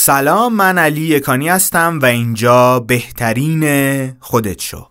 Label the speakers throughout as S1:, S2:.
S1: سلام من علی یکانی هستم و اینجا بهترین خودت شو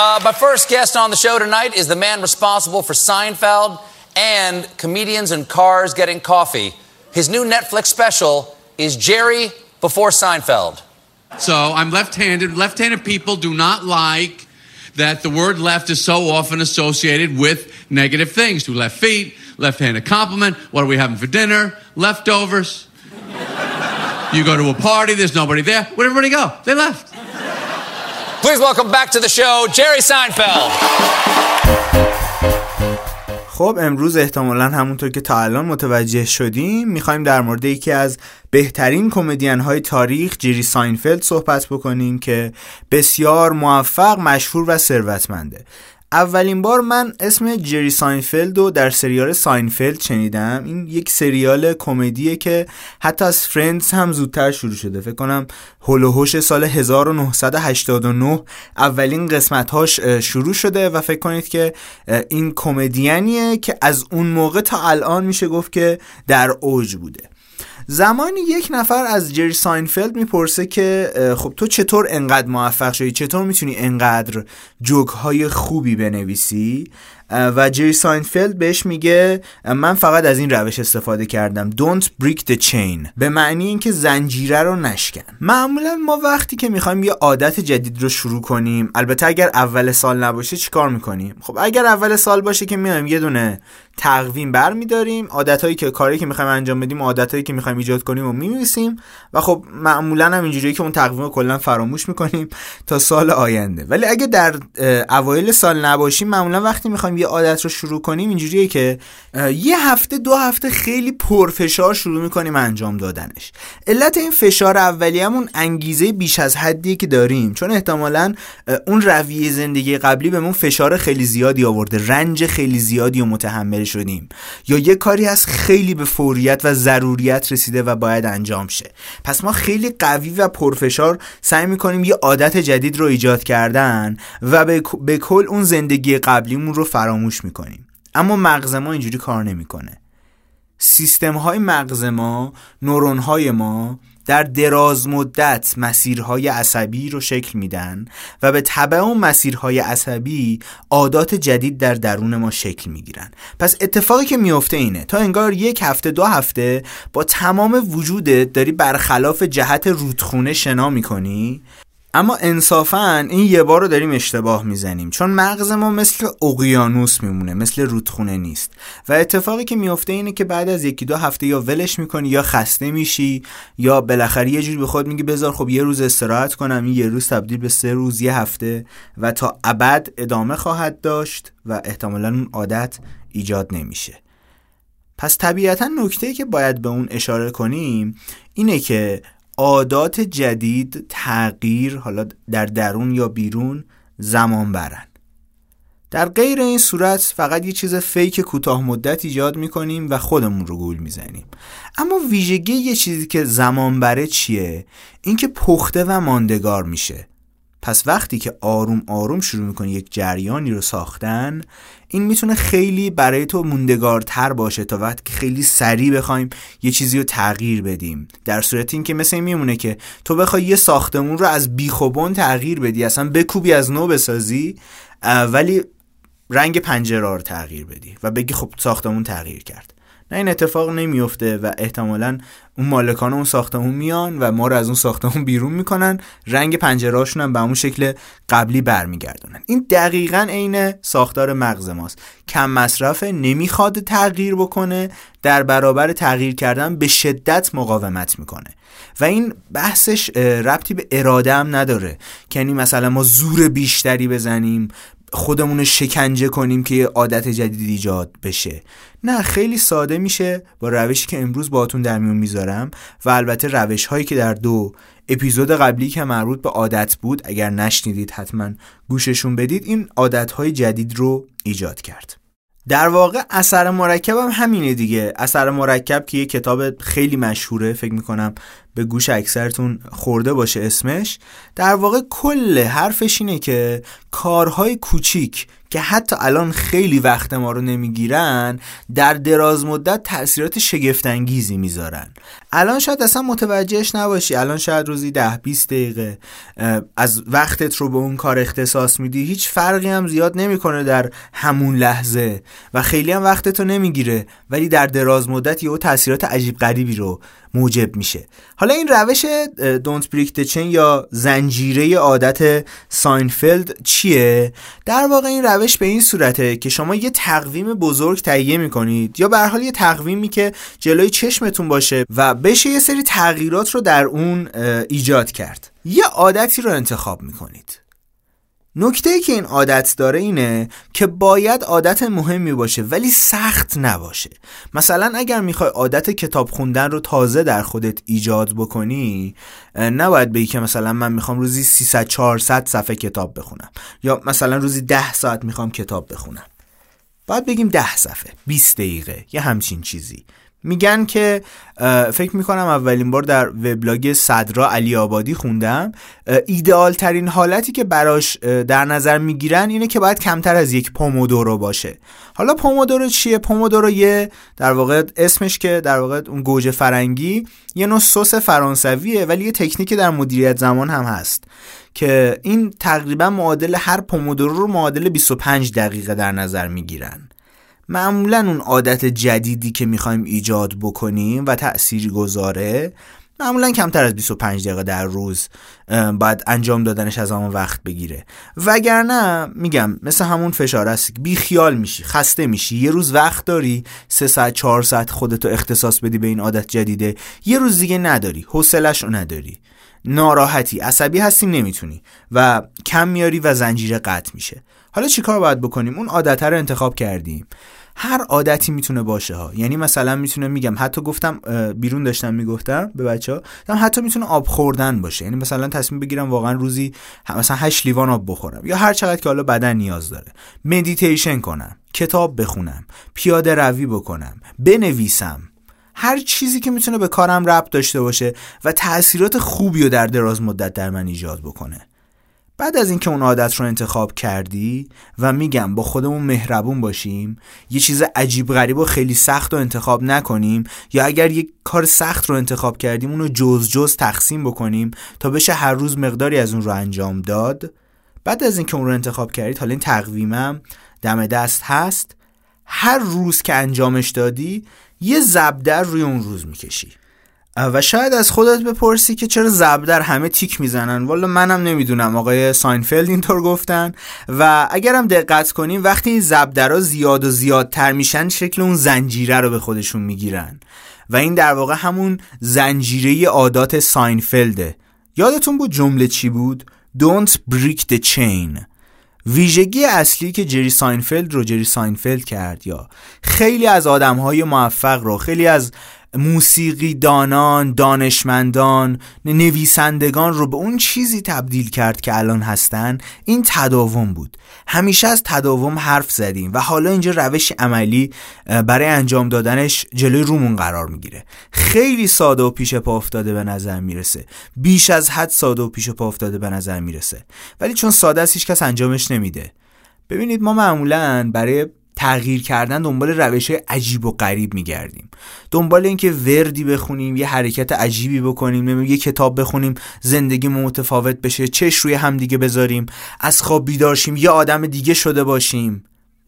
S2: Uh, my first guest on the show tonight is the man responsible for Seinfeld and comedians and cars getting coffee. His new Netflix special is Jerry Before Seinfeld.
S3: So I'm left handed. Left handed people do not like that the word left is so often associated with negative things. Two left feet, left handed compliment. What are we having for dinner? Leftovers. you go to a party, there's nobody there. Where'd everybody go? They left.
S2: Please welcome back to the show, Jerry Seinfeld.
S1: خب امروز احتمالا همونطور که تا الان متوجه شدیم می‌خوایم در مورد یکی از بهترین کمدین های تاریخ جری ساینفلد صحبت بکنیم که بسیار موفق مشهور و ثروتمنده. اولین بار من اسم جری ساینفلد رو در سریال ساینفلد شنیدم. این یک سریال کمدیه که حتی از Friends هم زودتر شروع شده. فکر کنم حول و حوش سال 1989 اولین قسمتهاش شروع شده و فکر کنید که این کمدینیه که از اون موقع تا الان میشه گفت که در اوج بوده. زمانی یک نفر از جری ساینفلد می‌پرسه که خب تو چطور انقدر موفق شدی؟ چطور می‌تونی انقدر جوک های خوبی بنویسی؟ و جری ساینفلد بهش میگه من فقط از این روش استفاده کردم. Don't break the chain. به معنی اینکه زنجیره رو نشکن. معمولا ما وقتی که می‌خوایم یه عادت جدید رو شروع کنیم البته اگر اول سال نباشه چیکار می‌کنیم؟ خب اگر اول سال باشه که میایم یه دونه تقویم برمیداریم. عادتهایی که کاری که می‌خوایم انجام بدیم عادتهایی که می‌خوایم ایجاد کنیم و میمیسیم و خب معمولا هم اینجوریه که اون تقویم رو کلا فراموش می‌کنیم تا سال آینده. ولی اگه در اوایل سال نباشیم معمولا وقتی می‌خوایم یه عادت رو شروع کنیم اینجوریه که یه هفته دو هفته خیلی پرفشار شروع می‌کنیم انجام دادنش. علت این فشار اولیه‌مون انگیزه بیش از حدی که داریم. چون احتمالا اون رویه زندگی قبلی بهمون فشار خیلی زیادی آورده رنج خیلی زیادی و متحمل شدیم. یا یه کاری از خیلی به فوریت و ضروریت رسیده و باید انجام شه. پس ما خیلی قوی و پرفشار سعی می‌کنیم یه عادت جدید رو ایجاد کردن و به کل اون زندگی قبلیمون رو فراموش می‌کنیم. اما مغز ما اینجوری کار نمی‌کنه. سیستم های مغز ما نورون های ما در دراز مدت مسیرهای عصبی رو شکل میدن و به طبع اون مسیرهای عصبی عادات جدید در درون ما شکل می‌گیرن. پس اتفاقی که میفته اینه تا انگار یک هفته دو هفته با تمام وجودت داری برخلاف جهت رودخونه شنا می‌کنی اما انصافا این یه بار رو داریم اشتباه می‌زنیم. چون مغز ما مثل اقیانوس میمونه مثل رودخونه نیست. و اتفاقی که میفته اینه که بعد از یکی دو هفته یا ولش می‌کنی یا خسته میشی یا بالاخره یه جوری به خود میگی بذار خب یه روز استراحت کنم این یه روز تبدیل به سه روز یه هفته و تا ابد ادامه خواهد داشت و احتمالا اون عادت ایجاد نمیشه. پس طبیعتا نکته که باید به اون اشاره کنیم اینه که عادات جدید تغییر حالا در درون یا بیرون زمان برن در غیر این صورت فقط یه چیز فیک کوتاه مدت ایجاد می‌کنیم و خودمون رو گول می‌زنیم. اما ویژگی یه چیزی که زمان بره چیه؟ اینکه پخته و ماندگار میشه. پس وقتی که آروم آروم شروع می‌کنی یک جریانی رو ساختن این می‌تونه خیلی برای تو موندگارتر باشه تا وقتی که خیلی سریع بخوایم یه چیزی رو تغییر بدیم. در صورت اینکه مثل این میمونه که تو بخوای یه ساختمون رو از بیخوبون تغییر بدی اصلا بکوبی از نو بسازی ولی رنگ پنجره رو تغییر بدی و بگی خب ساختمون تغییر کرد. نه این اتفاق نمیفته و احتمالا اون مالکان اون ساختمون میان و ما رو از اون ساختمون بیرون می‌کنن. رنگ پنجرهاشون هم به اون شکل قبلی برمیگردونن. این دقیقا عین ساختار مغز ماست. کم مصرف نمی‌خواد تغییر بکنه در برابر تغییر کردن به شدت مقاومت می‌کنه. و این بحثش ربطی به اراده هم نداره. یعنی مثلا ما زور بیشتری بزنیم خودمون رو شکنجه کنیم که یه عادت جدید ایجاد بشه. نه خیلی ساده میشه. با روشی که امروز باهاتون در میون می‌ذارم و البته روش هایی که در دو اپیزود قبلی که مربوط به عادت بود اگر نشنیدید حتما گوششون بدید این عادت های جدید رو ایجاد کرد. در واقع اثر مرکب هم همینه دیگه. اثر مرکب که یه کتاب خیلی مشهوره فکر می‌کنم به گوش اکثرتون خورده باشه اسمش در واقع کل حرفش اینه که کارهای کوچیک که حتی الان خیلی وقت ما رو نمی‌گیرن در دراز مدت تاثیرات شگفتانگیزی می‌ذارن. الان شاید اصلا متوجهش نباشی. الان شاید روزی ده 20 دقیقه از وقتت رو به اون کار اختصاص میدی. هیچ فرقی هم زیاد نمی‌کنه در همون لحظه و خیلی هم وقتتو نمی‌گیره ولی در دراز مدت یه تاثیرات عجیب غریبی رو موجب میشه. حالا این روش دونت بریک یا زنجیره عادت ساینفلد چیه؟ در واقع این روش به این صورته که شما یه تقویم بزرگ تهیه می‌کنید یا به حال یه تقویمی که جلوی چشمتون باشه و بشه یه سری تغییرات رو در اون ایجاد کرد. یه عادتی رو انتخاب می‌کنید. نکته ای که این عادت داره اینه که باید عادت مهمی باشه ولی سخت نباشه. مثلا اگر می‌خوای عادت کتاب خوندن رو تازه در خودت ایجاد بکنی نباید بگی که مثلا من می‌خوام روزی 300 400 صفحه کتاب بخونم یا مثلا روزی 10 ساعت می‌خوام کتاب بخونم. باید بگیم 10 صفحه 20 دقیقه یه همچین چیزی. میگن که فکر می‌کنم اولین بار در وبلاگ صدرا علی آبادی خوندم. ایدئال ترین حالتی که براش در نظر می‌گیرن اینه که باید کمتر از یک پومودورو باشه. حالا پومودورو چیه؟ پومودورو یه در واقع اسمش که در واقع اون گوجه فرنگی یه نوع سس فرانسویه ولی یه تکنیک در مدیریت زمان هم هست که این تقریبا معادل هر پومودورو رو معادل 25 دقیقه در نظر می‌گیرن. معمولا اون عادت جدیدی که می‌خوایم ایجاد بکنیم و تأثیری گذاره معمولا کمتر از 25 دقیقه در روز باید انجام دادنش از همون وقت بگیره. وگرنه میگم مثل همون فشار است بی خیال میشی خسته میشی یه روز وقت داری سه ساعت چهار ساعت خودتو اختصاص بدی به این عادت جدیده یه روز دیگه نداری حوصلش رو نداری. ناراحتی عصبی هستی نمی‌تونی و کم میاری و زنجیره قطع میشه. حالا چیکار باید بکنیم؟ اون عادت رو انتخاب کردیم. هر عادتی می‌تونه باشه ها. یعنی مثلا می‌تونه میگم حتی گفتم بیرون داشتم می‌گفتم به بچه ها حتی می‌تونه آب خوردن باشه. یعنی مثلا تصمیم بگیرم واقعا روزی مثلا 8 لیوان آب بخورم یا هر چقدر که حالا بدن نیاز داره. مدیتیشن کنم کتاب بخونم پیاده روی بکنم بنویسم. هر چیزی که می‌تونه به کارم ربط داشته باشه و تاثیرات خوبی رو در دراز مدت در من ایجاد بکنه. بعد از اینکه اون عادت رو انتخاب کردی و میگم با خودمون مهربون باشیم یه چیز عجیب غریب و خیلی سخت رو انتخاب نکنیم یا اگر یک کار سخت رو انتخاب کردیم اونو جز جز تقسیم بکنیم تا بشه هر روز مقداری از اون رو انجام داد. بعد از اینکه اون رو انتخاب کردید حالا این تقویمم دم دست هست. هر روز که انجامش دادی یه زبدر روی اون روز می‌کشی. و شاید از خودت بپرسی که چرا زبدر همه تیک می‌زنن. والا منم نمی‌دونم. آقای ساینفلد اینطور گفتن. و اگرم دقت کنیم وقتی این زبدرها زیاد و زیادتر میشن شکل اون زنجیره رو به خودشون می‌گیرن. و این در واقع همون زنجیره عادات ساینفلده یادتون بود جمله چی بود؟ Don't break the chain. ویژگی اصلی که جری ساینفلد رو جری ساینفلد کرد یا خیلی از آدم های موفق رو خیلی از موسیقی دانان، دانشمندان، نویسندگان رو به اون چیزی تبدیل کرد که الان هستن. این تداوم بود. همیشه از تداوم حرف زدیم و حالا اینجا روش عملی برای انجام دادنش جلوی رومون قرار می‌گیره. خیلی ساده و پیش پا افتاده به نظر می‌رسه. بیش از حد ساده و پیش پا افتاده به نظر می‌رسه. ولی چون ساده است هیچ کس انجامش نمیده. ببینید ما معمولا برای تغییر کردن دنبال روش های عجیب و غریب میگردیم. دنبال اینکه وردی بخونیم یه حرکت عجیبی بکنیم یه کتاب بخونیم زندگی متفاوت بشه چش روی همدیگه بذاریم از خواب بیدارشیم یه آدم دیگه شده باشیم.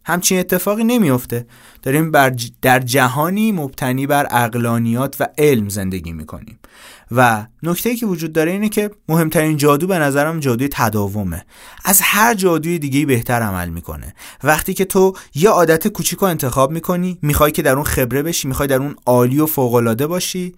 S1: همچین اتفاقی نمیافته. داریم بر در جهانی مبتنی بر اقلانیات و علم زندگی می‌کنیم. و نکته که وجود داره اینه که مهمترین جادو به نظرم جادوی تداومه. از هر جادوی دیگه بهتر عمل می‌کنه. وقتی که تو یه عادت کوچیک انتخاب می‌کنی می‌خوای که در اون خبره بشی می‌خوای در اون عالی و فوقالعاده باشی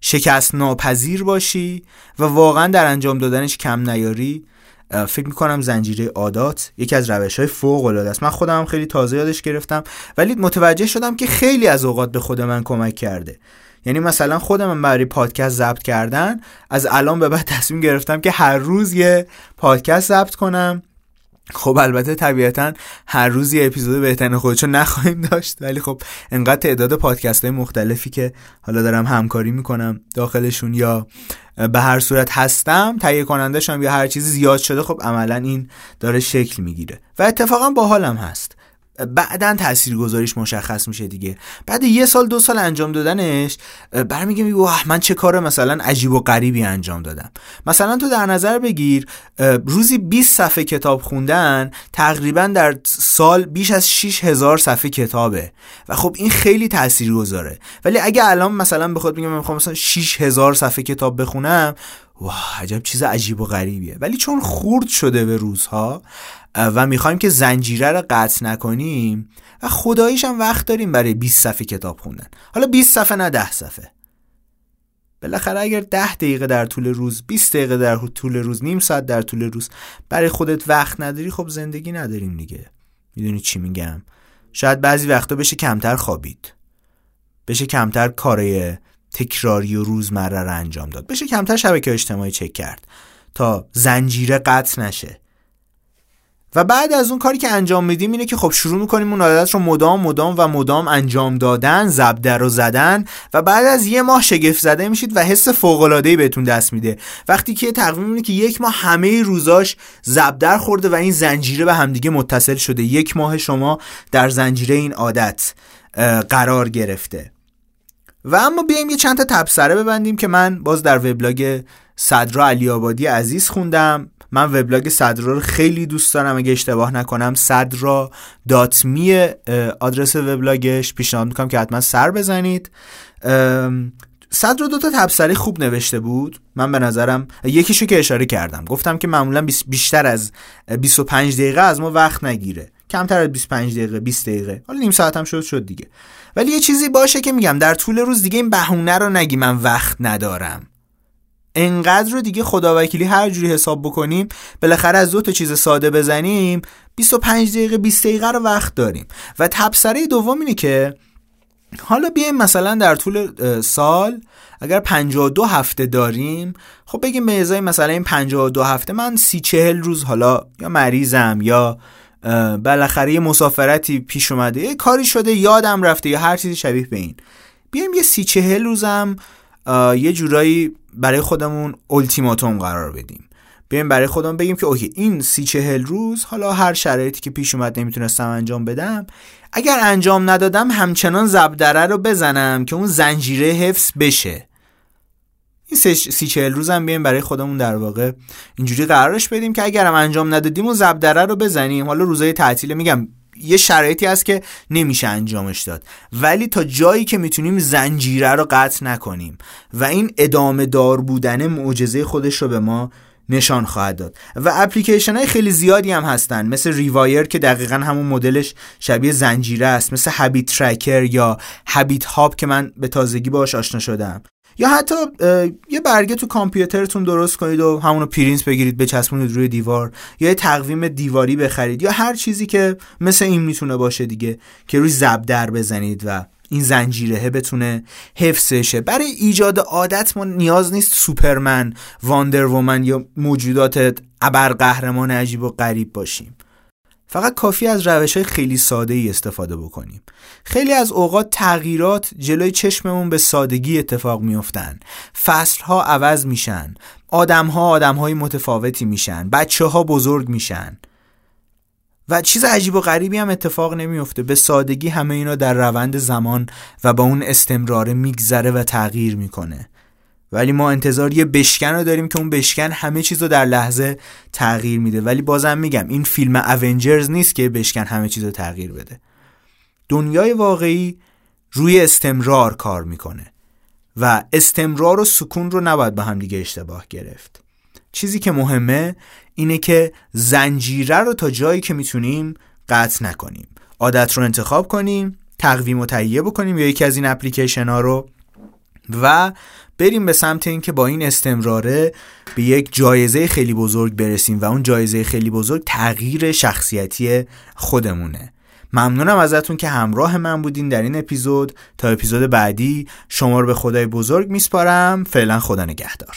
S1: شکست ناپذیر باشی و واقعا در انجام دادنش کم نیاری فکر می‌کنم زنجیره عادات یکی از روش های فوق العاده است. من خودم خیلی تازه یادش گرفتم. ولی متوجه شدم که خیلی از اوقات به خود من کمک کرده. یعنی مثلا خودم برای پادکست ضبط کردن از الان به بعد تصمیم گرفتم که هر روز یه پادکست ضبط کنم. خب البته طبیعتا هر روز یه اپیزود بهترین خودشو نخواهیم داشت ولی خب انقدر تعداد پادکست های مختلفی که حالا دارم همکاری می‌کنم داخلشون یا به هر صورت هستم تهیه کنندشم یا هر چیزی زیاد شده خب عملا این داره شکل می‌گیره. و اتفاقا باحالم هست. بعدا گذاریش مشخص میشه دیگه. بعد یه سال دو سال انجام دادنش برمیگه میگه واه من چه کار مثلا عجیب و غریبی انجام دادم. مثلا تو در نظر بگیر روزی 20 صفحه کتاب خوندن تقریبا در سال بیش از 6000 صفحه کتابه. و خب این خیلی گذاره ولی اگه الان مثلا بخواد میگم من می‌خوام مثلا 6000 صفحه کتاب بخونم واه عجب چیز عجیب و غریبیه. ولی چون خورد شده به روزها و می‌خوایم که زنجیره رو قطع نکنیم و خداییش هم وقت داریم برای 20 صفحه کتاب خوندن. حالا 20 صفحه نه 10 صفحه. بالاخره اگر 10 دقیقه در طول روز 20 دقیقه در طول روز نیم ساعت در طول روز برای خودت وقت نداری خب زندگی نداریم دیگه. می‌دونی چی میگم؟ شاید بعضی وقتا بشه کمتر خوابید. بشه کمتر کارای تکراری و روزمره رو انجام داد. بشه کمتر شبکه اجتماعی چک کرد تا زنجیره قطع نشه. و بعد از اون کاری که انجام میدیم اینه که خب شروع می‌کنیم اون عادت رو مدام مدام و مدام انجام دادن زبده رو زدن و بعد از یه ماه شگفت زده میشید و حس فوق بهتون دست میده. وقتی که تقویم اینه که یک ماه همه روزاش زبدر خورده و این زنجیره به همدیگه متصل شده. یک ماه شما در زنجیره این عادت قرار گرفته. و اما بیایم یه چند تا تبصره ببندیم که من باز در وبلاگ صدرا علی آبادی عزیز خوندم. من وبلاگ صدرا رو خیلی دوست دارم اگه اشتباه نکنم صدرا دات می آدرس وبلاگش. پیشنهاد می‌کنم که حتما سر بزنید. صدر دو تا تبصره خوب نوشته بود. من به نظرم یکیشو که اشاره کردم. گفتم که معمولا بیشتر از 25 دقیقه از ما وقت نگیره. کمتر از 25 دقیقه 20 دقیقه. حالا نیم ساعت هم شد شد دیگه. ولی یه چیزی باشه که میگم در طول روز دیگه این بهونه رو نگی من وقت ندارم. انقدر رو دیگه خداوکیلی هر جوری حساب بکنیم بالاخره از دو تا چیز ساده بزنیم 25 دقیقه 20 دقیقه رو وقت داریم. و تبصره دوم اینه که حالا بیایم مثلا در طول سال اگر 52 هفته داریم خب بگیم به ازای مثلا این 52 هفته من سی چهل روز حالا یا مریضم یا بالاخره یه مسافرتی پیش اومده یه کاری شده یادم رفته یا هر چیزی شبیه به این. بیایم یه سی چهل روزم یه جورایی برای خودمون التیماتوم قرار بدیم. بیایم برای خودمون بگیم که اوکی این سی چهل روز حالا هر شرایطی که پیش اومد نمی‌تونستم انجام بدم اگر انجام ندادم همچنان زبدره رو بزنم که اون زنجیره حفظ بشه. این سی چهل روز هم بیایم برای خودمون در واقع اینجوری قرارش بدیم که اگرم انجام ندادیم اون زبدره رو بزنیم. حالا روزای تعطیل میگم یه شرایطی هست که نمیشه انجامش داد. ولی تا جایی که می‌تونیم زنجیره رو قطع نکنیم و این ادامه دار بودن معجزه خودش رو به ما نشان خواهد داد. و اپلیکیشن های خیلی زیادی هم هستن. مثل ریوایر که دقیقا همون مدلش شبیه زنجیره است. مثل هابیت ترکر یا Habit Hub که من به تازگی باش آشنا شدم. یا حتی یه برگه تو کامپیوترتون درست کنید و همونو پرینت بگیرید بچسبونید روی دیوار یا یه تقویم دیواری بخرید یا هر چیزی که مثل این می‌تونه باشه دیگه که روی ضربدر بزنید و این زنجیره بتونه حفظ شه. برای ایجاد عادت ما نیاز نیست سوپرمن Wonder Woman یا موجودات ابرقهرمان عجیب و غریب باشیم. فقط کافی از روش های خیلی ساده ای استفاده بکنیم. خیلی از اوقات تغییرات جلوی چشممون به سادگی اتفاق میفتن فصل ها عوض میشن. آدم ها آدم های متفاوتی میشن. بچه ها بزرگ میشن. و چیز عجیب و غریبی هم اتفاق نمیفته به سادگی همه اینا در روند زمان و با اون استمراره میگذره و تغییر می‌کنه. ولی ما انتظار یه بشکن رو داریم که اون بشکن همه چیز رو در لحظه تغییر میده. ولی بازم میگم این فیلم اونجرز نیست که بشکن همه چیز رو تغییر بده. دنیای واقعی روی استمرار کار می‌کنه و استمرار و سکون رو نباید با هم دیگه اشتباه گرفت. چیزی که مهمه اینه که زنجیره رو تا جایی که می‌تونیم قطع نکنیم. عادت رو انتخاب کنیم تقویم و تهیه بکنیم یا یکی از این اپلیکیشن ها رو و بریم به سمت اینکه با این استمراره به یک جایزه خیلی بزرگ برسیم و اون جایزه خیلی بزرگ تغییر شخصیتی خودمونه. ممنونم ازتون که همراه من بودین در این اپیزود. تا اپیزود بعدی شما رو به خدای بزرگ میسپارم. فعلا خدا نگهدار.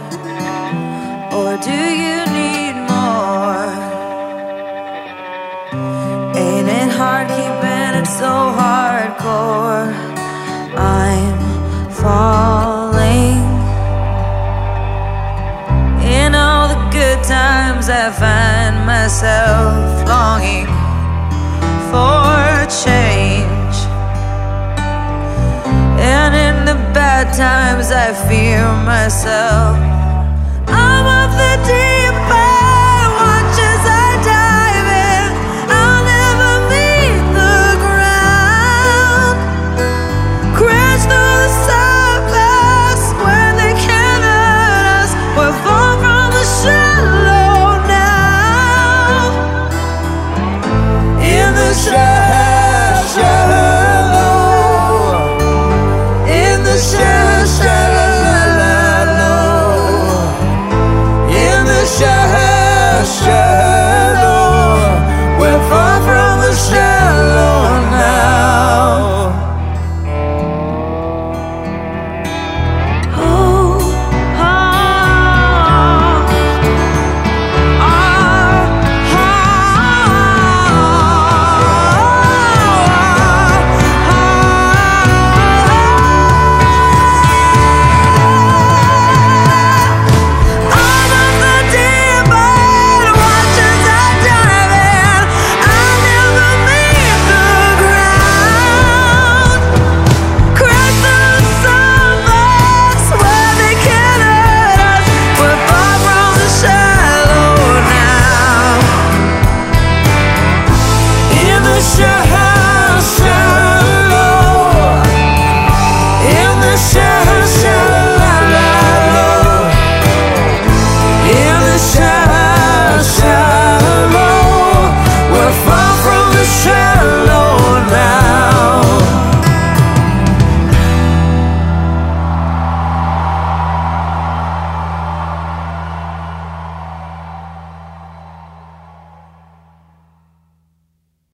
S4: Do you need more? Ain't it hard keeping it so hardcore? I'm falling. In all the good times, I find myself longing for change. And in the bad times, I fear myself.